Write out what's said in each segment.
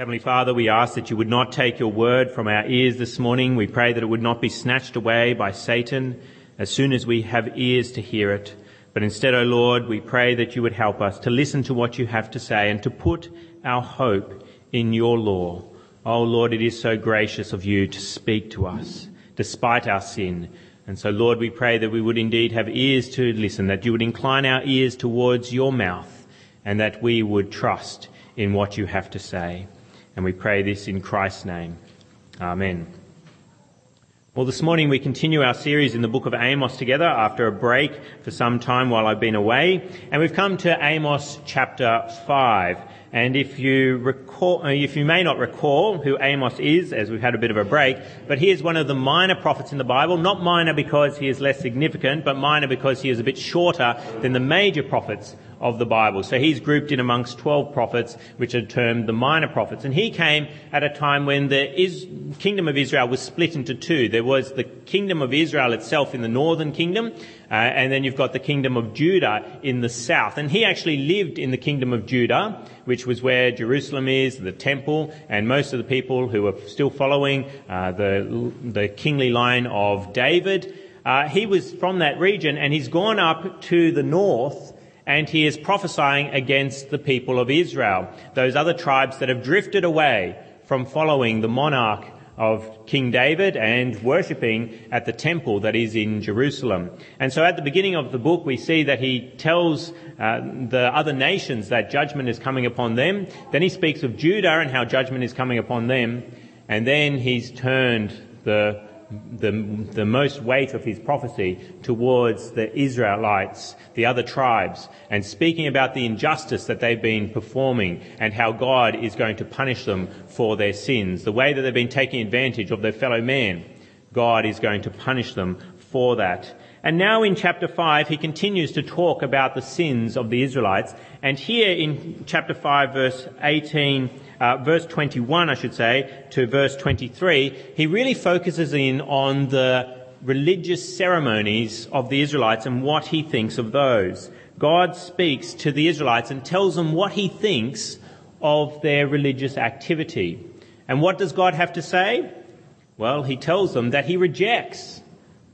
Heavenly Father, we ask that you would not take your word from our ears this morning. We pray that it would not be snatched away by Satan as soon as we have ears to hear it. But instead, O oh Lord, we pray that you would help us to listen to what you have to say and to put our hope in your law. Oh Lord, it is so gracious of you to speak to us despite our sin. And so Lord, we pray that we would indeed have ears to listen, that you would incline our ears towards your mouth and that we would trust in what you have to say. And we pray this in Christ's name. Amen. Well, this morning we continue our series in the book of Amos together after a break for some time while I've been away. And we've come to Amos chapter 5. And if you recall, uh, if you may not recall who Amos is, as we've had a bit of a break, but he is one of the minor prophets in the Bible. Not minor because he is less significant, but minor because he is a bit shorter than the major prophets of the Bible. So he's grouped in amongst 12 prophets, which are termed the minor prophets. And he came at a time when the kingdom of Israel was split into two. There was the kingdom of Israel itself in the northern kingdom, uh, and then you've got the kingdom of Judah in the south. And he actually lived in the kingdom of Judah, which was where Jerusalem is, the temple, and most of the people who were still following uh, the, the kingly line of David. Uh, he was from that region, and he's gone up to the north and he is prophesying against the people of Israel, those other tribes that have drifted away from following the monarch of King David and worshipping at the temple that is in Jerusalem. And so at the beginning of the book, we see that he tells uh, the other nations that judgment is coming upon them. Then he speaks of Judah and how judgment is coming upon them. And then he's turned the the, the most weight of his prophecy towards the Israelites, the other tribes, and speaking about the injustice that they've been performing and how God is going to punish them for their sins. The way that they've been taking advantage of their fellow man, God is going to punish them for that. And now in chapter 5, he continues to talk about the sins of the Israelites. And here in chapter 5, verse 18, uh, verse 21, I should say, to verse 23, he really focuses in on the religious ceremonies of the Israelites and what he thinks of those. God speaks to the Israelites and tells them what he thinks of their religious activity. And what does God have to say? Well, he tells them that he rejects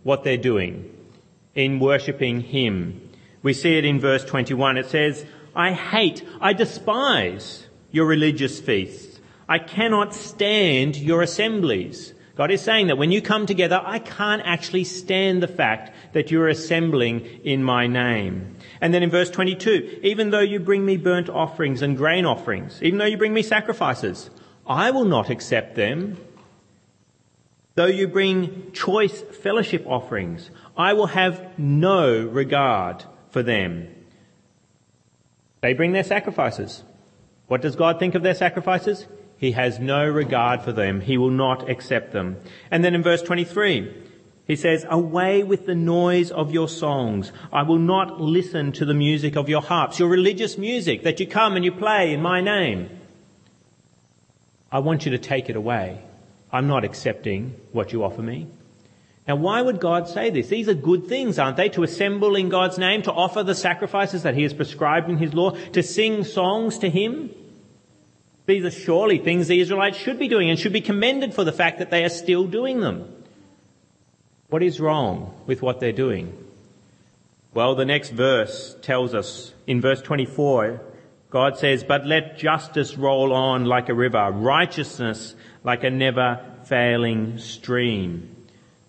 what they're doing in worshipping him. We see it in verse 21. It says, I hate, I despise your religious feasts. I cannot stand your assemblies. God is saying that when you come together, I can't actually stand the fact that you're assembling in my name. And then in verse 22, even though you bring me burnt offerings and grain offerings, even though you bring me sacrifices, I will not accept them. Though you bring choice fellowship offerings, I will have no regard for them. They bring their sacrifices. What does God think of their sacrifices? He has no regard for them. He will not accept them. And then in verse 23, he says, Away with the noise of your songs. I will not listen to the music of your harps, your religious music that you come and you play in my name. I want you to take it away. I'm not accepting what you offer me. Now, why would God say this? These are good things, aren't they? To assemble in God's name, to offer the sacrifices that He has prescribed in His law, to sing songs to Him. These are surely things the Israelites should be doing and should be commended for the fact that they are still doing them. What is wrong with what they're doing? Well, the next verse tells us in verse 24, God says, But let justice roll on like a river, righteousness like a never failing stream.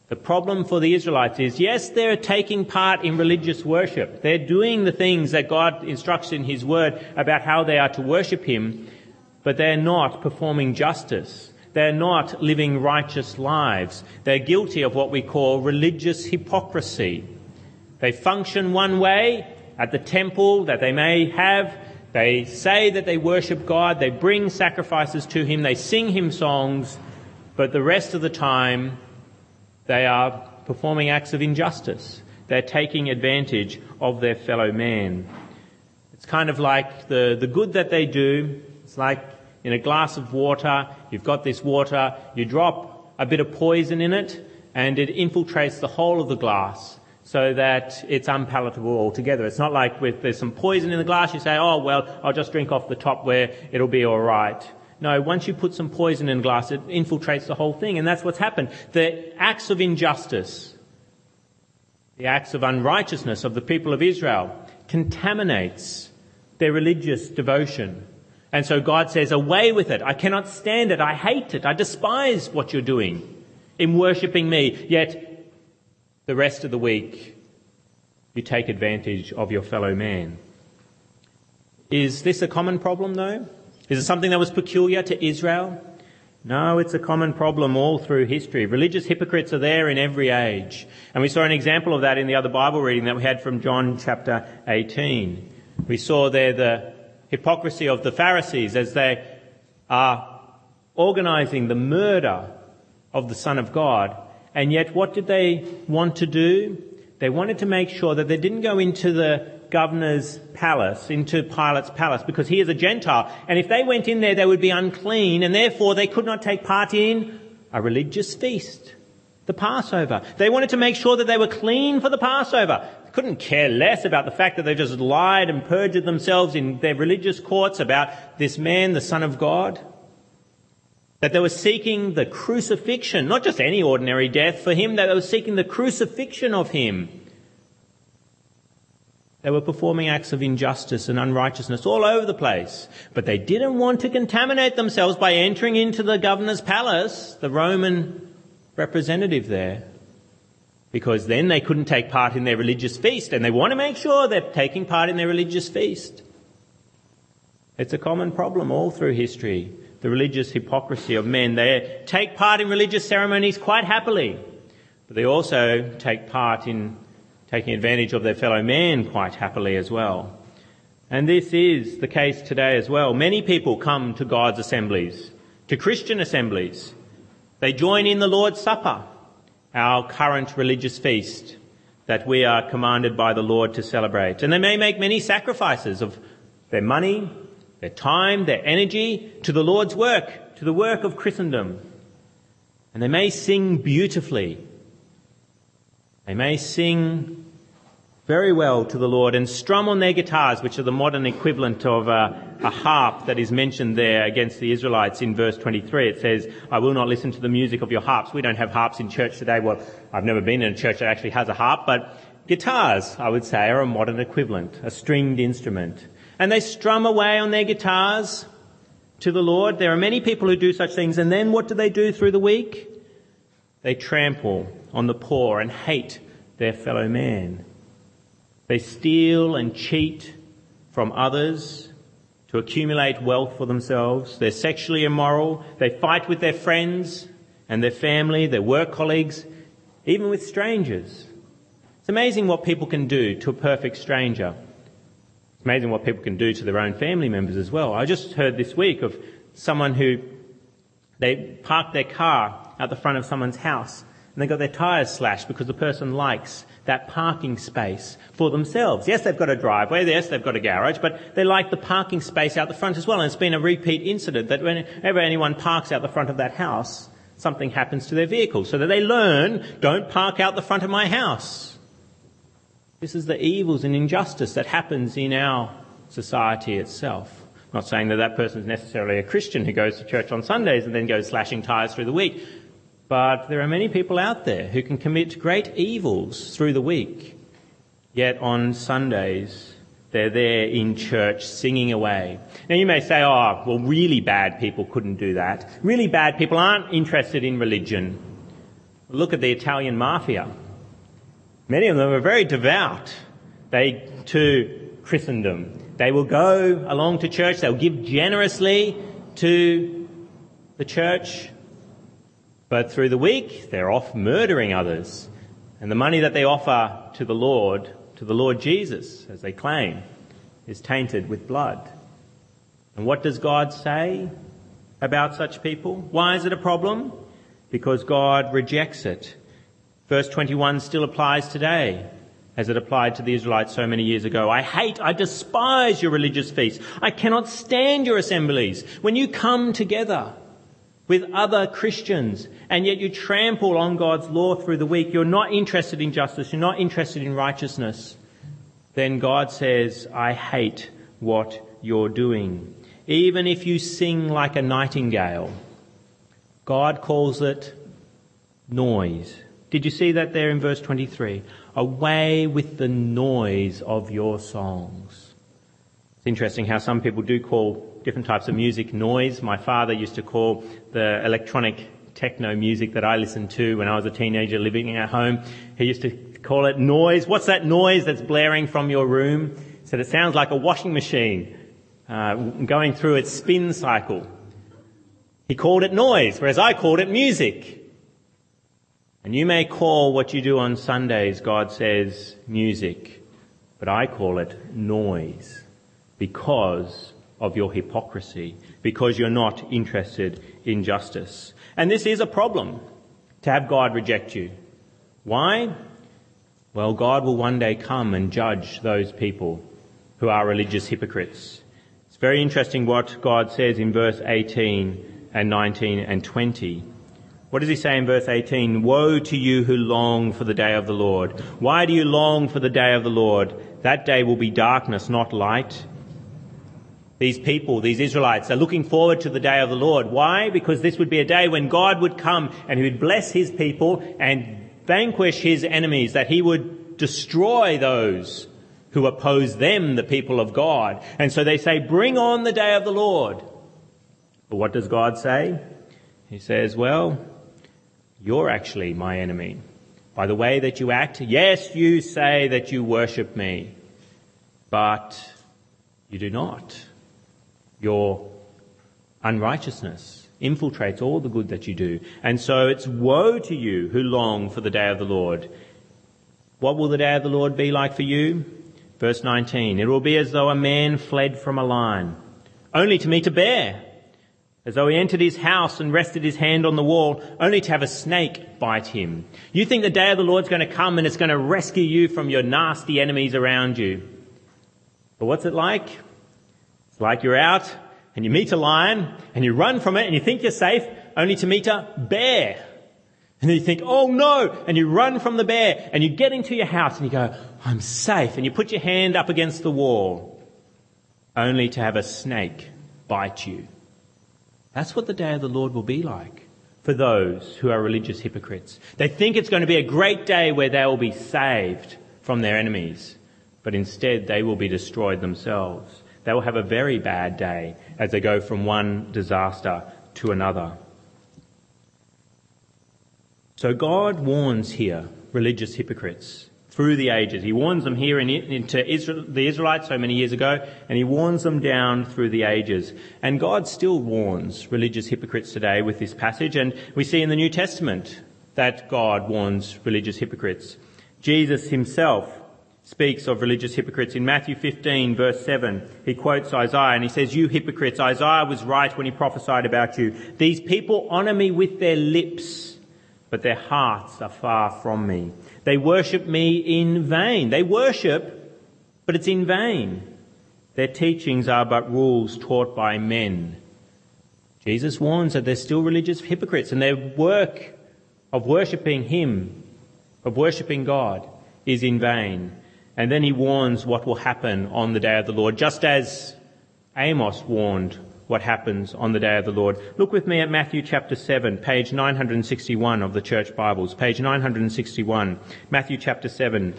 The problem for the Israelites is, yes, they're taking part in religious worship. They're doing the things that God instructs in His Word about how they are to worship Him, but they're not performing justice. They're not living righteous lives. They're guilty of what we call religious hypocrisy. They function one way at the temple that they may have. They say that they worship God. They bring sacrifices to Him. They sing Him songs. But the rest of the time, they are performing acts of injustice. They're taking advantage of their fellow man. It's kind of like the, the good that they do. It's like in a glass of water, you've got this water, you drop a bit of poison in it, and it infiltrates the whole of the glass so that it's unpalatable altogether. It's not like with there's some poison in the glass, you say, oh well, I'll just drink off the top where it'll be alright. No, once you put some poison in glass, it infiltrates the whole thing. And that's what's happened. The acts of injustice, the acts of unrighteousness of the people of Israel contaminates their religious devotion. And so God says, away with it. I cannot stand it. I hate it. I despise what you're doing in worshipping me. Yet the rest of the week, you take advantage of your fellow man. Is this a common problem though? Is it something that was peculiar to Israel? No, it's a common problem all through history. Religious hypocrites are there in every age. And we saw an example of that in the other Bible reading that we had from John chapter 18. We saw there the hypocrisy of the Pharisees as they are organizing the murder of the Son of God. And yet what did they want to do? They wanted to make sure that they didn't go into the governor's palace, into Pilate's palace, because he is a Gentile. And if they went in there, they would be unclean, and therefore they could not take part in a religious feast, the Passover. They wanted to make sure that they were clean for the Passover. They couldn't care less about the fact that they just lied and perjured themselves in their religious courts about this man, the Son of God. That they were seeking the crucifixion, not just any ordinary death for him, that they were seeking the crucifixion of him. They were performing acts of injustice and unrighteousness all over the place. But they didn't want to contaminate themselves by entering into the governor's palace, the Roman representative there. Because then they couldn't take part in their religious feast, and they want to make sure they're taking part in their religious feast. It's a common problem all through history, the religious hypocrisy of men. They take part in religious ceremonies quite happily, but they also take part in taking advantage of their fellow man quite happily as well. And this is the case today as well. Many people come to God's assemblies, to Christian assemblies. They join in the Lord's Supper, our current religious feast that we are commanded by the Lord to celebrate. And they may make many sacrifices of their money, their time, their energy to the Lord's work, to the work of Christendom. And they may sing beautifully they may sing very well to the Lord and strum on their guitars, which are the modern equivalent of a, a, harp that is mentioned there against the Israelites in verse 23. It says, I will not listen to the music of your harps. We don't have harps in church today. Well, I've never been in a church that actually has a harp, but guitars, I would say, are a modern equivalent, a stringed instrument. And they strum away on their guitars to the Lord. There are many people who do such things. And then what do they do through the week? They trample on the poor and hate their fellow man. They steal and cheat from others to accumulate wealth for themselves. They're sexually immoral. They fight with their friends and their family, their work colleagues, even with strangers. It's amazing what people can do to a perfect stranger. It's amazing what people can do to their own family members as well. I just heard this week of someone who they parked their car at the front of someone's house and they got their tyres slashed because the person likes that parking space for themselves. Yes, they've got a driveway, yes, they've got a garage, but they like the parking space out the front as well. And it's been a repeat incident that whenever anyone parks out the front of that house, something happens to their vehicle. So that they learn, don't park out the front of my house. This is the evils and injustice that happens in our society itself. I'm not saying that that person is necessarily a Christian who goes to church on Sundays and then goes slashing tyres through the week. But there are many people out there who can commit great evils through the week, yet on Sundays they're there in church singing away. Now you may say, oh, well really bad people couldn't do that. Really bad people aren't interested in religion. Look at the Italian mafia. Many of them are very devout. They to Christendom. They will go along to church. They'll give generously to the church. But through the week, they're off murdering others. And the money that they offer to the Lord, to the Lord Jesus, as they claim, is tainted with blood. And what does God say about such people? Why is it a problem? Because God rejects it. Verse 21 still applies today as it applied to the Israelites so many years ago. I hate, I despise your religious feasts. I cannot stand your assemblies. When you come together, with other Christians, and yet you trample on God's law through the week, you're not interested in justice, you're not interested in righteousness, then God says, I hate what you're doing. even if you sing like a nightingale. God calls it noise. Did you see that there in verse 23? Away with the noise of your songs. It's interesting how some people do call different types of music noise. My father used to call the electronic techno music that I listened to when I was a teenager living at home. He used to call it noise. What's that noise that's blaring from your room? He said it sounds like a washing machine uh, going through its spin cycle. He called it noise, whereas I called it music. And you may call what you do on Sundays, God says, music, but I call it noise because of your hypocrisy, because you're not interested in justice. And this is a problem to have God reject you. Why? Well, God will one day come and judge those people who are religious hypocrites. It's very interesting what God says in verse 18 and 19 and 20. What does he say in verse 18? Woe to you who long for the day of the Lord. Why do you long for the day of the Lord? That day will be darkness, not light. These people, these Israelites, are looking forward to the day of the Lord. Why? Because this would be a day when God would come and he would bless his people and vanquish his enemies, that he would destroy those who oppose them, the people of God. And so they say, bring on the day of the Lord. But what does God say? He says, well, you're actually my enemy. By the way that you act, yes, you say that you worship me, but you do not. Your unrighteousness infiltrates all the good that you do. And so it's woe to you who long for the day of the Lord. What will the day of the Lord be like for you? Verse 19. It will be as though a man fled from a lion, only to meet a bear as though he entered his house and rested his hand on the wall, only to have a snake bite him. You think the day of the Lord's going to come and it's going to rescue you from your nasty enemies around you. But what's it like? It's like you're out and you meet a lion and you run from it and you think you're safe, only to meet a bear. And then you think, oh no, and you run from the bear and you get into your house and you go, I'm safe. And you put your hand up against the wall, only to have a snake bite you. That's what the day of the Lord will be like for those who are religious hypocrites. They think it's going to be a great day where they will be saved from their enemies, but instead they will be destroyed themselves. They will have a very bad day as they go from one disaster to another. So God warns here religious hypocrites through the ages. He warns them here in, into Israel, the Israelites so many years ago, and he warns them down through the ages. And God still warns religious hypocrites today with this passage, and we see in the New Testament that God warns religious hypocrites. Jesus himself speaks of religious hypocrites in Matthew 15 verse 7. He quotes Isaiah and he says, you hypocrites, Isaiah was right when he prophesied about you. These people honor me with their lips, but their hearts are far from me. They worship me in vain. They worship, but it's in vain. Their teachings are but rules taught by men. Jesus warns that they're still religious hypocrites and their work of worshipping Him, of worshipping God, is in vain. And then he warns what will happen on the day of the Lord, just as Amos warned what happens on the day of the Lord. Look with me at Matthew chapter 7, page 961 of the Church Bibles. Page 961. Matthew chapter 7.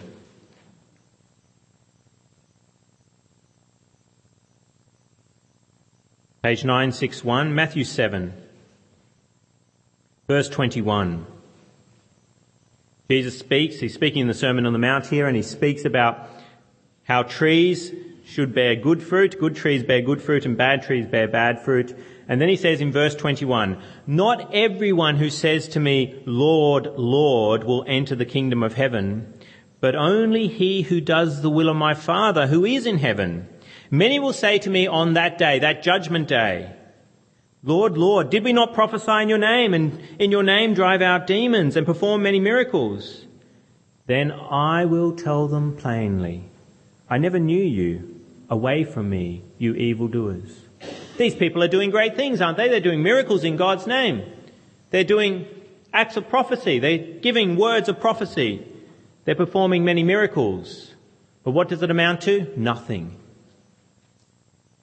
Page 961, Matthew 7, verse 21. Jesus speaks, he's speaking in the Sermon on the Mount here, and he speaks about how trees should bear good fruit, good trees bear good fruit, and bad trees bear bad fruit. And then he says in verse 21, Not everyone who says to me, Lord, Lord, will enter the kingdom of heaven, but only he who does the will of my Father who is in heaven. Many will say to me on that day, that judgment day, Lord, Lord, did we not prophesy in your name and in your name drive out demons and perform many miracles? Then I will tell them plainly, I never knew you. Away from me, you evildoers. These people are doing great things, aren't they? They're doing miracles in God's name. They're doing acts of prophecy. They're giving words of prophecy. They're performing many miracles. But what does it amount to? Nothing.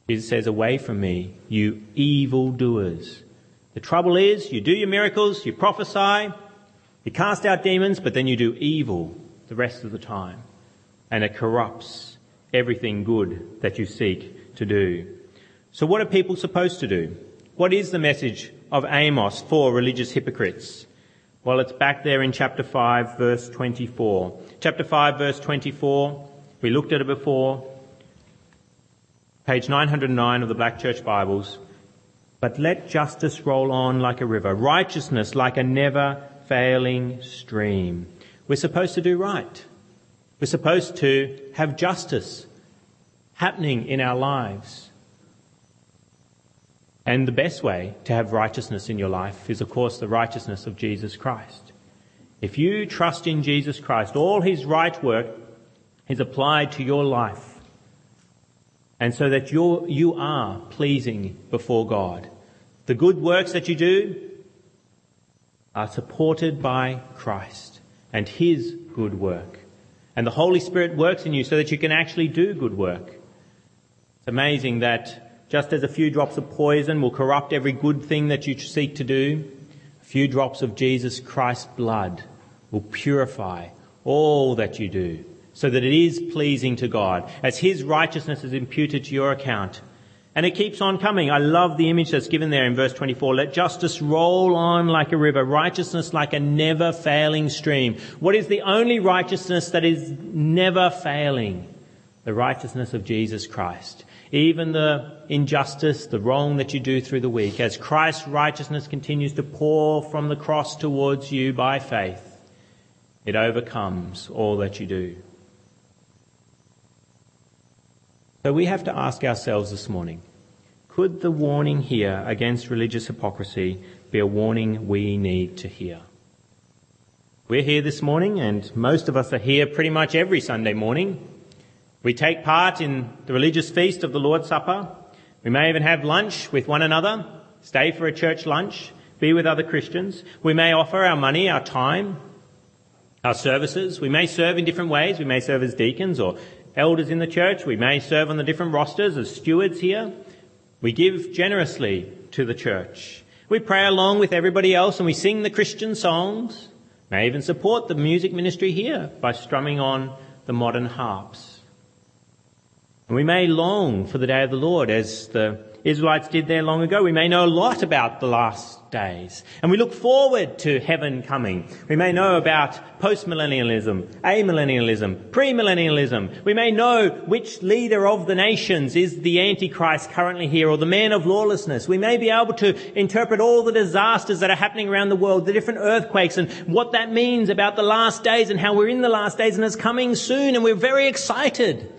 Jesus says, Away from me, you evil doers. The trouble is, you do your miracles, you prophesy, you cast out demons, but then you do evil the rest of the time. And it corrupts everything good that you seek to do. So what are people supposed to do? What is the message of Amos for religious hypocrites? Well, it's back there in chapter 5 verse 24. Chapter 5 verse 24, we looked at it before. Page 909 of the Black Church Bibles. But let justice roll on like a river, righteousness like a never failing stream. We're supposed to do right. We're supposed to have justice happening in our lives. And the best way to have righteousness in your life is, of course, the righteousness of Jesus Christ. If you trust in Jesus Christ, all his right work is applied to your life. And so that you're, you are pleasing before God. The good works that you do are supported by Christ and his good work. And the Holy Spirit works in you so that you can actually do good work. It's amazing that just as a few drops of poison will corrupt every good thing that you seek to do, a few drops of Jesus Christ's blood will purify all that you do so that it is pleasing to God as His righteousness is imputed to your account. And it keeps on coming. I love the image that's given there in verse 24. Let justice roll on like a river, righteousness like a never failing stream. What is the only righteousness that is never failing? The righteousness of Jesus Christ. Even the injustice, the wrong that you do through the week, as Christ's righteousness continues to pour from the cross towards you by faith, it overcomes all that you do. So we have to ask ourselves this morning, could the warning here against religious hypocrisy be a warning we need to hear? We're here this morning and most of us are here pretty much every Sunday morning. We take part in the religious feast of the Lord's Supper. We may even have lunch with one another, stay for a church lunch, be with other Christians. We may offer our money, our time, our services. We may serve in different ways. We may serve as deacons or elders in the church. We may serve on the different rosters as stewards here. We give generously to the church. We pray along with everybody else and we sing the Christian songs. May even support the music ministry here by strumming on the modern harps. And we may long for the day of the Lord as the Israelites did there long ago. We may know a lot about the last days. And we look forward to heaven coming. We may know about postmillennialism, amillennialism, premillennialism. We may know which leader of the nations is the Antichrist currently here or the man of lawlessness. We may be able to interpret all the disasters that are happening around the world, the different earthquakes and what that means about the last days and how we're in the last days and it's coming soon and we're very excited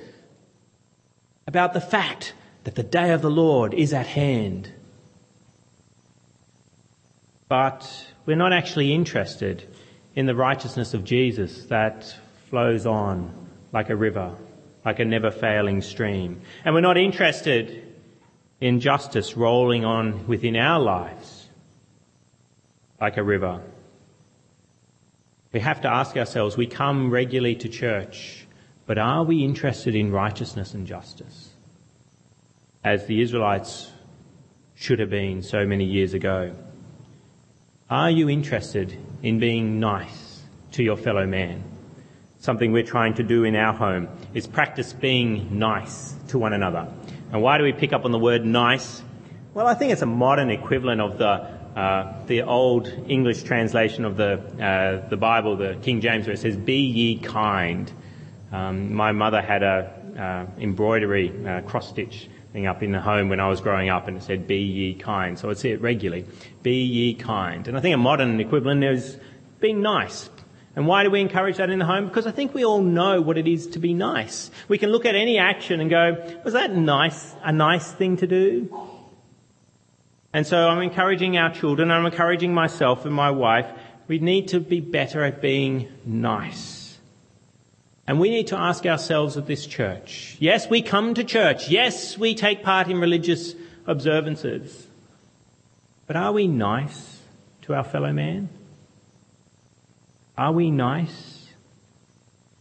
about the fact that the day of the Lord is at hand. But we're not actually interested in the righteousness of Jesus that flows on like a river, like a never failing stream. And we're not interested in justice rolling on within our lives like a river. We have to ask ourselves, we come regularly to church, but are we interested in righteousness and justice? As the Israelites should have been so many years ago? Are you interested in being nice to your fellow man? Something we're trying to do in our home is practice being nice to one another. And why do we pick up on the word nice? Well, I think it's a modern equivalent of the uh, the old English translation of the uh, the Bible, the King James, where it says "Be ye kind." Um, my mother had a uh, embroidery uh, cross stitch up in the home when I was growing up, and it said, "Be ye kind." So I'd see it regularly. Be ye kind, and I think a modern equivalent is being nice. And why do we encourage that in the home? Because I think we all know what it is to be nice. We can look at any action and go, "Was that nice? A nice thing to do?" And so I'm encouraging our children, I'm encouraging myself and my wife. We need to be better at being nice. And we need to ask ourselves at this church. Yes, we come to church. Yes, we take part in religious observances. But are we nice to our fellow man? Are we nice?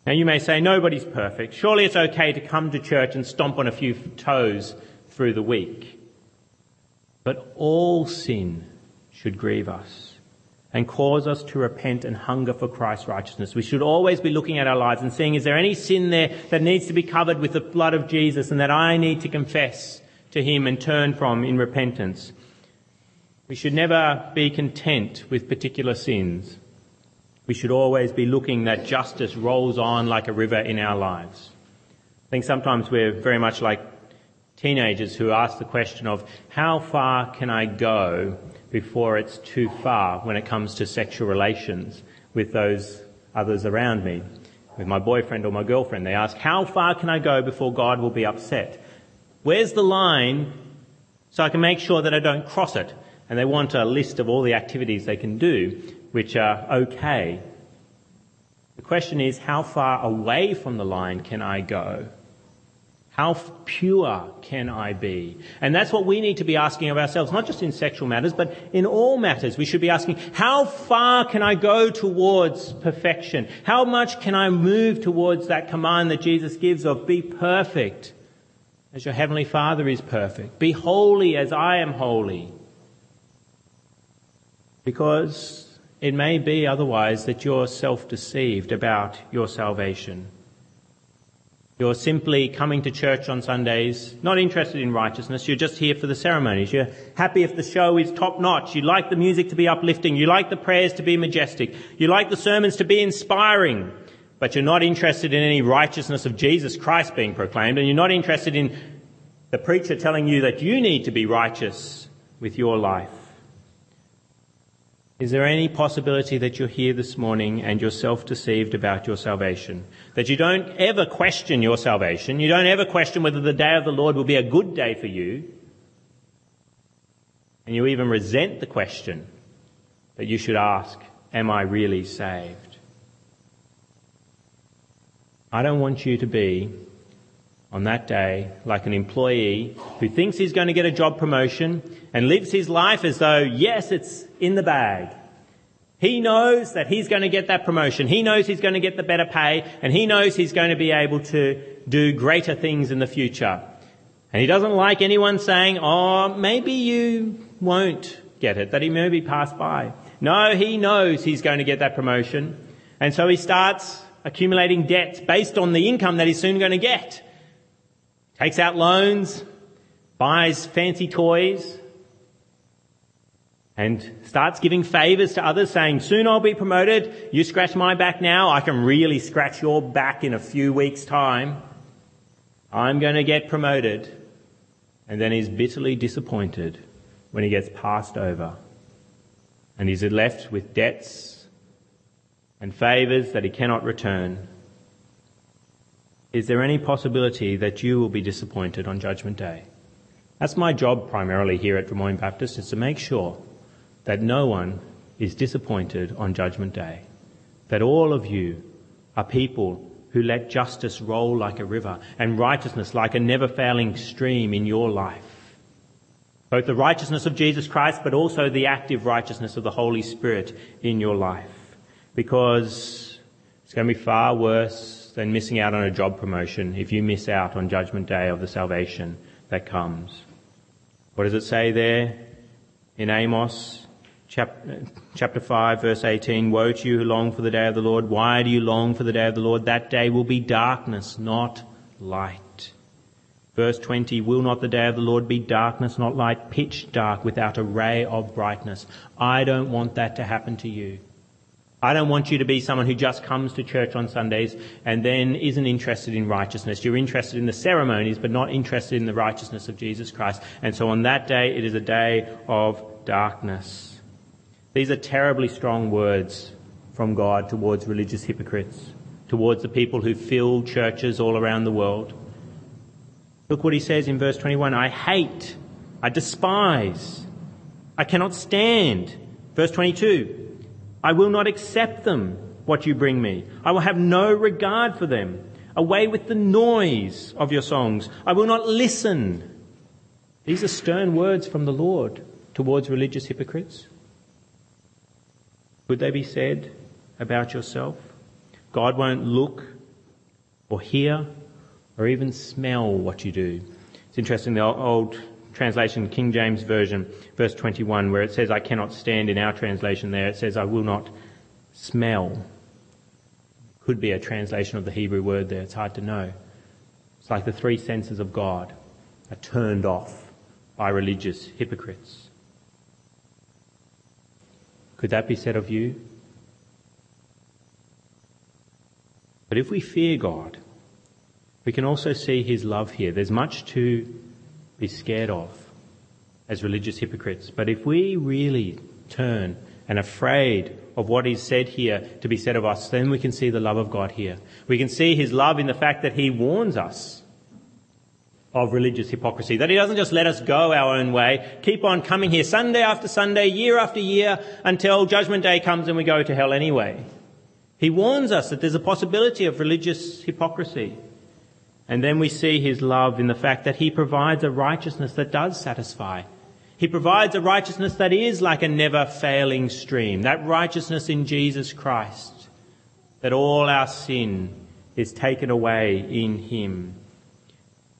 Now you may say nobody's perfect. Surely it's okay to come to church and stomp on a few toes through the week. But all sin should grieve us and cause us to repent and hunger for Christ's righteousness. We should always be looking at our lives and seeing, is there any sin there that needs to be covered with the blood of Jesus and that I need to confess to Him and turn from in repentance? We should never be content with particular sins. We should always be looking that justice rolls on like a river in our lives. I think sometimes we're very much like teenagers who ask the question of how far can I go before it's too far when it comes to sexual relations with those others around me. With my boyfriend or my girlfriend, they ask, how far can I go before God will be upset? Where's the line so I can make sure that I don't cross it? And they want a list of all the activities they can do which are okay. The question is, how far away from the line can I go how pure can I be? And that's what we need to be asking of ourselves, not just in sexual matters, but in all matters. We should be asking, how far can I go towards perfection? How much can I move towards that command that Jesus gives of be perfect as your heavenly Father is perfect? Be holy as I am holy. Because it may be otherwise that you're self-deceived about your salvation. You're simply coming to church on Sundays, not interested in righteousness. You're just here for the ceremonies. You're happy if the show is top notch. You like the music to be uplifting. You like the prayers to be majestic. You like the sermons to be inspiring. But you're not interested in any righteousness of Jesus Christ being proclaimed. And you're not interested in the preacher telling you that you need to be righteous with your life. Is there any possibility that you're here this morning and you're self-deceived about your salvation? That you don't ever question your salvation? You don't ever question whether the day of the Lord will be a good day for you? And you even resent the question that you should ask, am I really saved? I don't want you to be on that day like an employee who thinks he's going to get a job promotion and lives his life as though, yes, it's in the bag. He knows that he's going to get that promotion. He knows he's going to get the better pay and he knows he's going to be able to do greater things in the future. And he doesn't like anyone saying, oh, maybe you won't get it, that he may be passed by. No, he knows he's going to get that promotion. And so he starts accumulating debts based on the income that he's soon going to get takes out loans, buys fancy toys, and starts giving favors to others saying, soon I'll be promoted. You scratch my back now. I can really scratch your back in a few weeks time. I'm going to get promoted. And then he's bitterly disappointed when he gets passed over. And he's left with debts and favors that he cannot return. Is there any possibility that you will be disappointed on Judgment Day? That's my job primarily here at Drummoyne Baptist is to make sure that no one is disappointed on Judgment Day. That all of you are people who let justice roll like a river and righteousness like a never failing stream in your life. Both the righteousness of Jesus Christ, but also the active righteousness of the Holy Spirit in your life. Because it's going to be far worse than missing out on a job promotion if you miss out on Judgment Day of the salvation that comes. What does it say there in Amos chapter 5 verse 18? Woe to you who long for the day of the Lord. Why do you long for the day of the Lord? That day will be darkness, not light. Verse 20, will not the day of the Lord be darkness, not light, pitch dark without a ray of brightness? I don't want that to happen to you. I don't want you to be someone who just comes to church on Sundays and then isn't interested in righteousness. You're interested in the ceremonies, but not interested in the righteousness of Jesus Christ. And so on that day, it is a day of darkness. These are terribly strong words from God towards religious hypocrites, towards the people who fill churches all around the world. Look what he says in verse 21. I hate, I despise, I cannot stand. Verse 22. I will not accept them, what you bring me. I will have no regard for them. Away with the noise of your songs. I will not listen. These are stern words from the Lord towards religious hypocrites. Could they be said about yourself? God won't look or hear or even smell what you do. It's interesting, the old translation, King James Version, verse 21, where it says, I cannot stand in our translation there, it says, I will not smell. Could be a translation of the Hebrew word there, it's hard to know. It's like the three senses of God are turned off by religious hypocrites. Could that be said of you? But if we fear God, we can also see his love here. There's much to be scared of as religious hypocrites. But if we really turn and afraid of what is said here to be said of us, then we can see the love of God here. We can see his love in the fact that he warns us of religious hypocrisy. That he doesn't just let us go our own way, keep on coming here Sunday after Sunday, year after year, until judgment day comes and we go to hell anyway. He warns us that there's a possibility of religious hypocrisy. And then we see his love in the fact that he provides a righteousness that does satisfy. He provides a righteousness that is like a never failing stream. That righteousness in Jesus Christ. That all our sin is taken away in him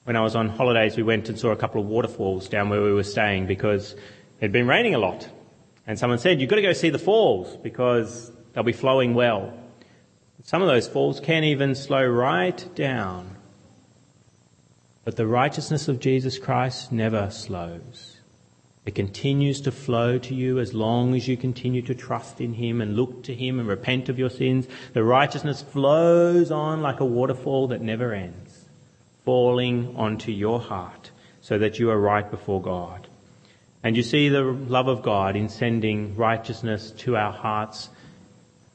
when I was on holidays, we went and saw a couple of waterfalls down where we were staying because it had been raining a lot. And someone said, you've got to go see the falls because they'll be flowing well. Some of those falls can even slow right down. But the righteousness of Jesus Christ never slows. It continues to flow to you as long as you continue to trust in Him and look to Him and repent of your sins. The righteousness flows on like a waterfall that never ends falling onto your heart so that you are right before God. And you see the love of God in sending righteousness to our hearts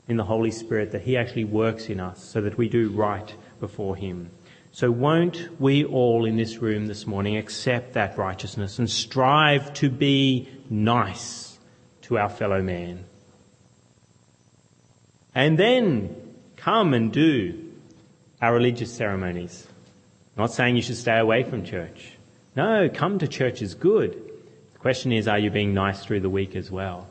in the Holy Spirit that He actually works in us so that we do right before Him. So won't we all in this room this morning accept that righteousness and strive to be nice to our fellow man? And then come and do our religious ceremonies. Not saying you should stay away from church. No, come to church is good. The question is, are you being nice through the week as well?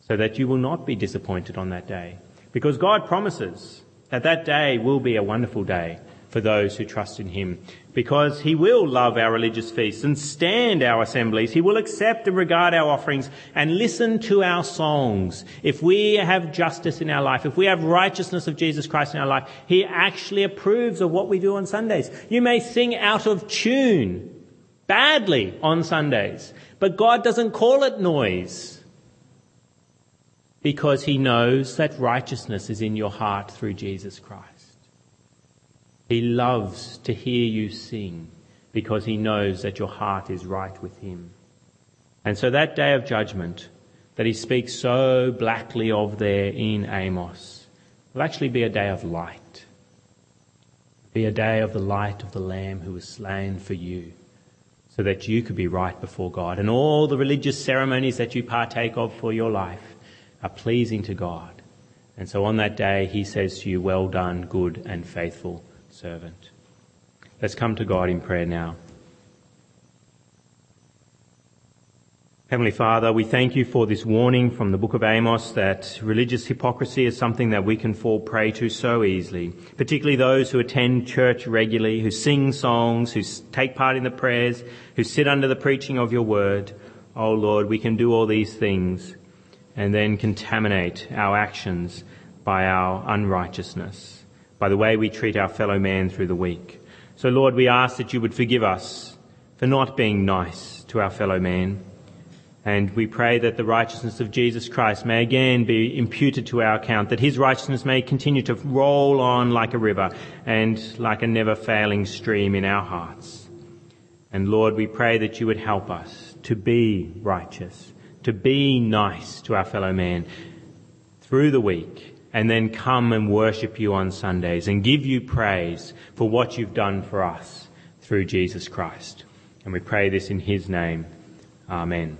So that you will not be disappointed on that day. Because God promises that that day will be a wonderful day for those who trust in Him. Because He will love our religious feasts and stand our assemblies. He will accept and regard our offerings and listen to our songs. If we have justice in our life, if we have righteousness of Jesus Christ in our life, He actually approves of what we do on Sundays. You may sing out of tune badly on Sundays, but God doesn't call it noise because He knows that righteousness is in your heart through Jesus Christ. He loves to hear you sing because he knows that your heart is right with him. And so that day of judgment that he speaks so blackly of there in Amos will actually be a day of light. Be a day of the light of the Lamb who was slain for you so that you could be right before God. And all the religious ceremonies that you partake of for your life are pleasing to God. And so on that day, he says to you, well done, good and faithful servant. Let's come to God in prayer now. Heavenly Father, we thank you for this warning from the book of Amos that religious hypocrisy is something that we can fall prey to so easily, particularly those who attend church regularly, who sing songs, who take part in the prayers, who sit under the preaching of your word. Oh Lord, we can do all these things and then contaminate our actions by our unrighteousness by the way we treat our fellow man through the week. So Lord, we ask that you would forgive us for not being nice to our fellow man. And we pray that the righteousness of Jesus Christ may again be imputed to our account, that his righteousness may continue to roll on like a river and like a never failing stream in our hearts. And Lord, we pray that you would help us to be righteous, to be nice to our fellow man through the week and then come and worship you on Sundays and give you praise for what you've done for us through Jesus Christ. And we pray this in his name. Amen.